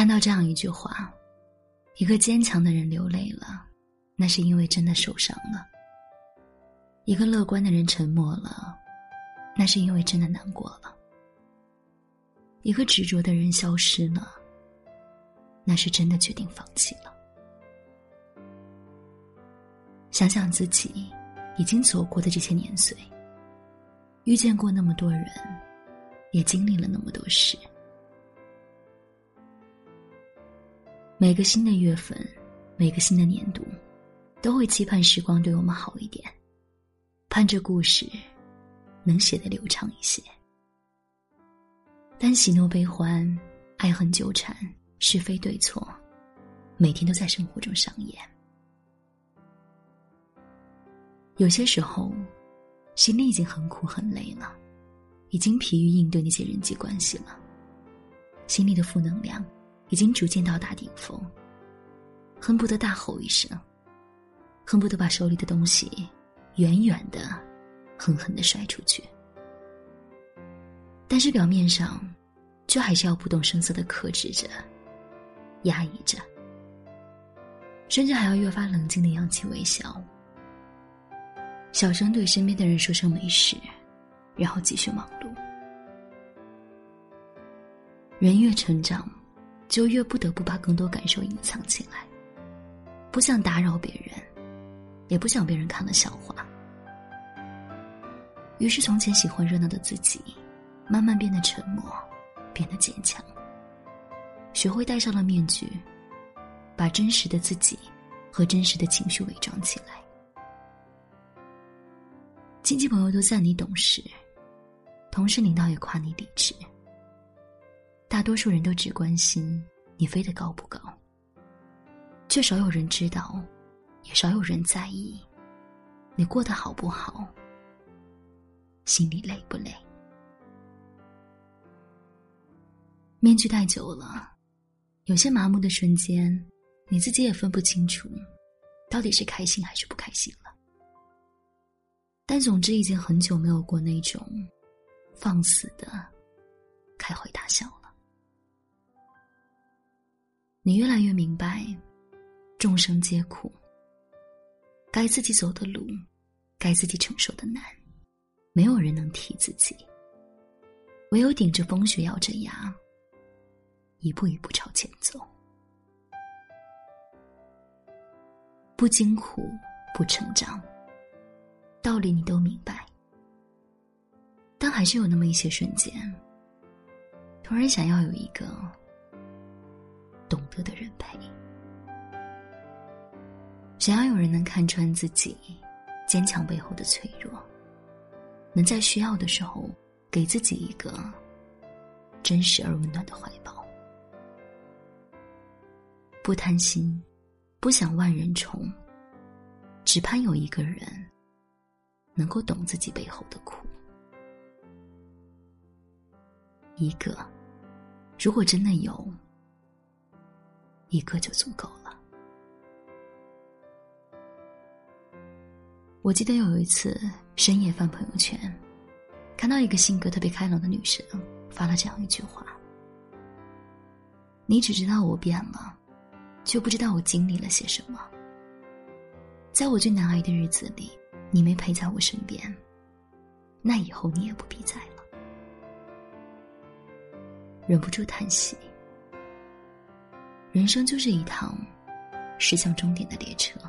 看到这样一句话：一个坚强的人流泪了，那是因为真的受伤了；一个乐观的人沉默了，那是因为真的难过了；一个执着的人消失了，那是真的决定放弃了。想想自己已经走过的这些年岁，遇见过那么多人，也经历了那么多事。每个新的月份，每个新的年度，都会期盼时光对我们好一点，盼着故事能写得流畅一些。但喜怒悲欢、爱恨纠缠、是非对错，每天都在生活中上演。有些时候，心里已经很苦很累了，已经疲于应对那些人际关系了，心里的负能量。已经逐渐到达顶峰，恨不得大吼一声，恨不得把手里的东西远远的、狠狠的摔出去。但是表面上，却还是要不动声色的克制着、压抑着，甚至还要越发冷静的扬起微笑，小声对身边的人说声没事，然后继续忙碌。人越成长。就越不得不把更多感受隐藏起来，不想打扰别人，也不想别人看了笑话。于是，从前喜欢热闹的自己，慢慢变得沉默，变得坚强，学会戴上了面具，把真实的自己和真实的情绪伪装起来。亲戚朋友都赞你懂事，同事领导也夸你理智。大多数人都只关心你飞得高不高，却少有人知道，也少有人在意你过得好不好，心里累不累。面具戴久了，有些麻木的瞬间，你自己也分不清楚，到底是开心还是不开心了。但总之，已经很久没有过那种放肆的开怀大笑。你越来越明白，众生皆苦。该自己走的路，该自己承受的难，没有人能替自己。唯有顶着风雪，咬着牙，一步一步朝前走。不经苦，不成长。道理你都明白，但还是有那么一些瞬间，突然想要有一个。懂得的人陪，想要有人能看穿自己坚强背后的脆弱，能在需要的时候给自己一个真实而温暖的怀抱。不贪心，不想万人宠，只盼有一个人能够懂自己背后的苦。一个，如果真的有。一个就足够了。我记得有一次深夜翻朋友圈，看到一个性格特别开朗的女生发了这样一句话：“你只知道我变了，却不知道我经历了些什么。在我最难挨的日子里，你没陪在我身边，那以后你也不必在了。”忍不住叹息。人生就是一趟驶向终点的列车，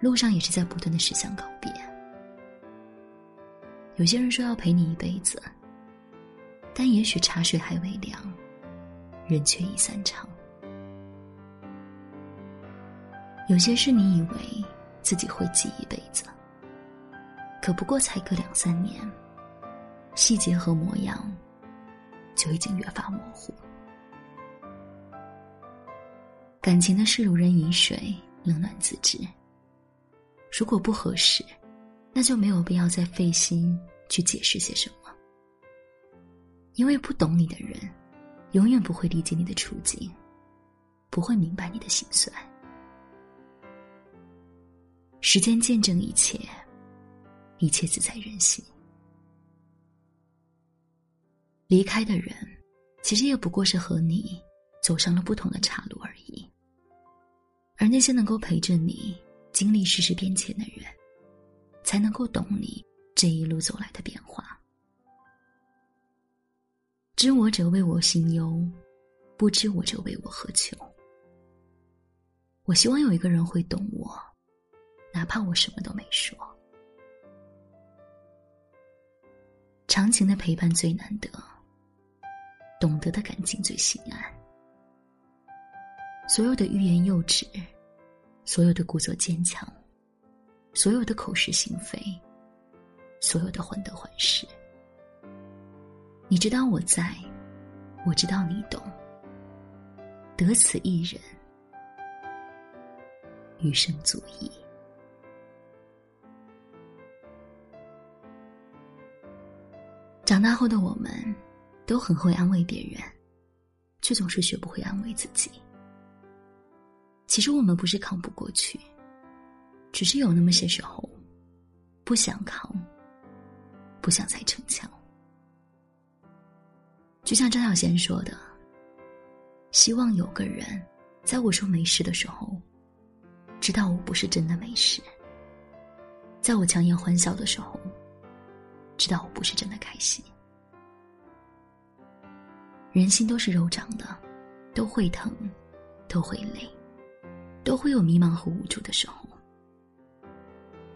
路上也是在不断的驶向告别。有些人说要陪你一辈子，但也许茶水还未凉，人却已散场。有些事你以为自己会记一辈子，可不过才隔两三年，细节和模样就已经越发模糊。感情的事如人饮水，冷暖自知。如果不合适，那就没有必要再费心去解释些什么。因为不懂你的人，永远不会理解你的处境，不会明白你的心酸。时间见证一切，一切自在人心。离开的人，其实也不过是和你走上了不同的岔路而已。那些能够陪着你经历世事变迁的人，才能够懂你这一路走来的变化。知我者为我心忧，不知我者为我何求。我希望有一个人会懂我，哪怕我什么都没说。长情的陪伴最难得，懂得的感情最心安。所有的欲言又止，所有的故作坚强，所有的口是心非，所有的患得患失，你知道我在，我知道你懂，得此一人，余生足矣。长大后的我们，都很会安慰别人，却总是学不会安慰自己。其实我们不是扛不过去，只是有那么些时候，不想扛，不想再逞强。就像张小娴说的：“希望有个人，在我说没事的时候，知道我不是真的没事；在我强颜欢笑的时候。”知道我不是真的开心。人心都是肉长的，都会疼，都会累，都会有迷茫和无助的时候。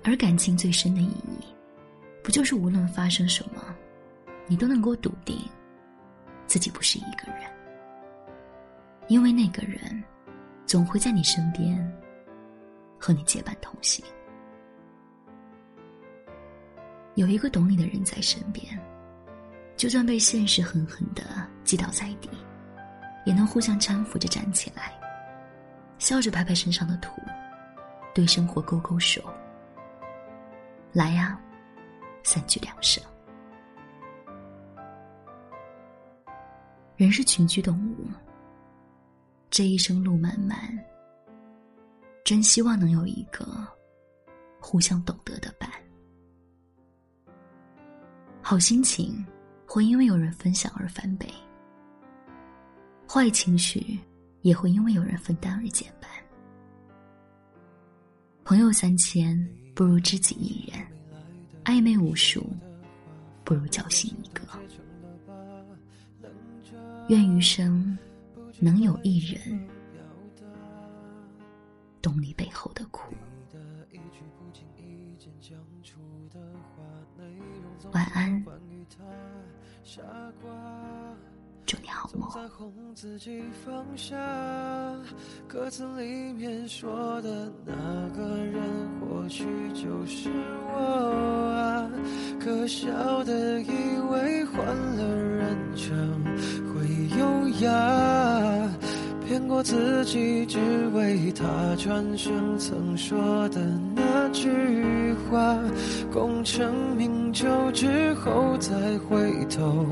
而感情最深的意义，不就是无论发生什么，你都能够笃定自己不是一个人，因为那个人总会在你身边，和你结伴同行。有一个懂你的人在身边，就算被现实狠狠的击倒在地，也能互相搀扶着站起来，笑着拍拍身上的土，对生活勾勾手。来呀，三居两舍。人是群居动物，这一生路漫漫，真希望能有一个互相懂得的伴。好心情会因为有人分享而翻倍，坏情绪也会因为有人分担而减半。朋友三千不如知己一人，暧昧无数不如交心一个。愿余生能有一人懂你背后的苦。晚安，祝你好梦。在哄自己放下，歌词里面说的那个人，或许就是我啊。可笑的以为换了人称会优雅，骗过自己，只为他转身曾说的那句话。功成名就之后再回头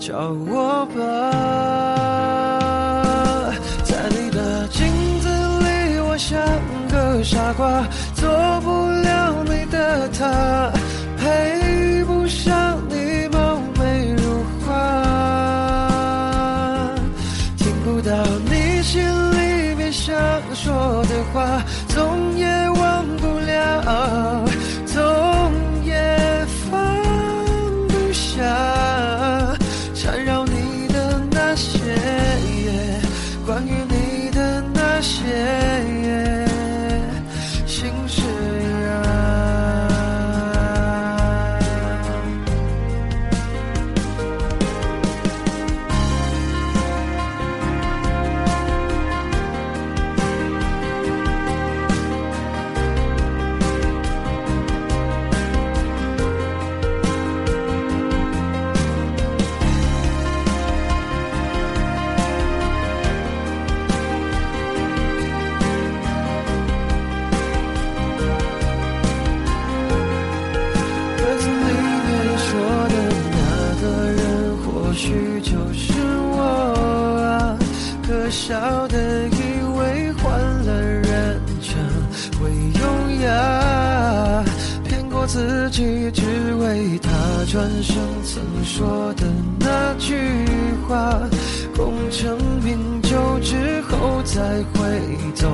找我吧，在你的镜子里，我像个傻瓜，做不了你的他，on you. 笑的以为换了人称会优雅，骗过自己只为他转身曾说的那句话。功成名就之后再回头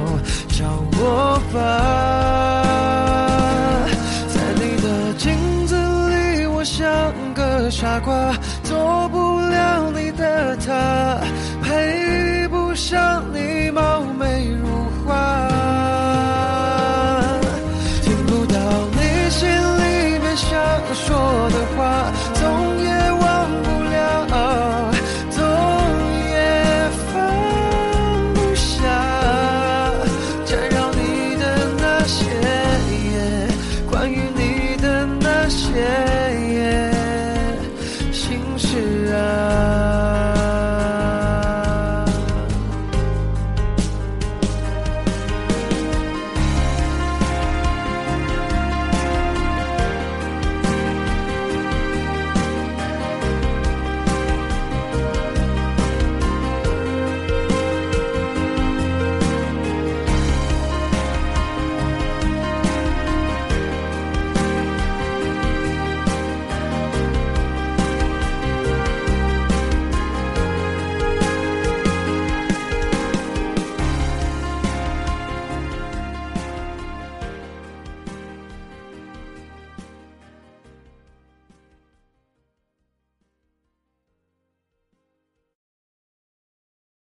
找我吧，在你的镜子里我像个傻瓜，做不了你的他。像你貌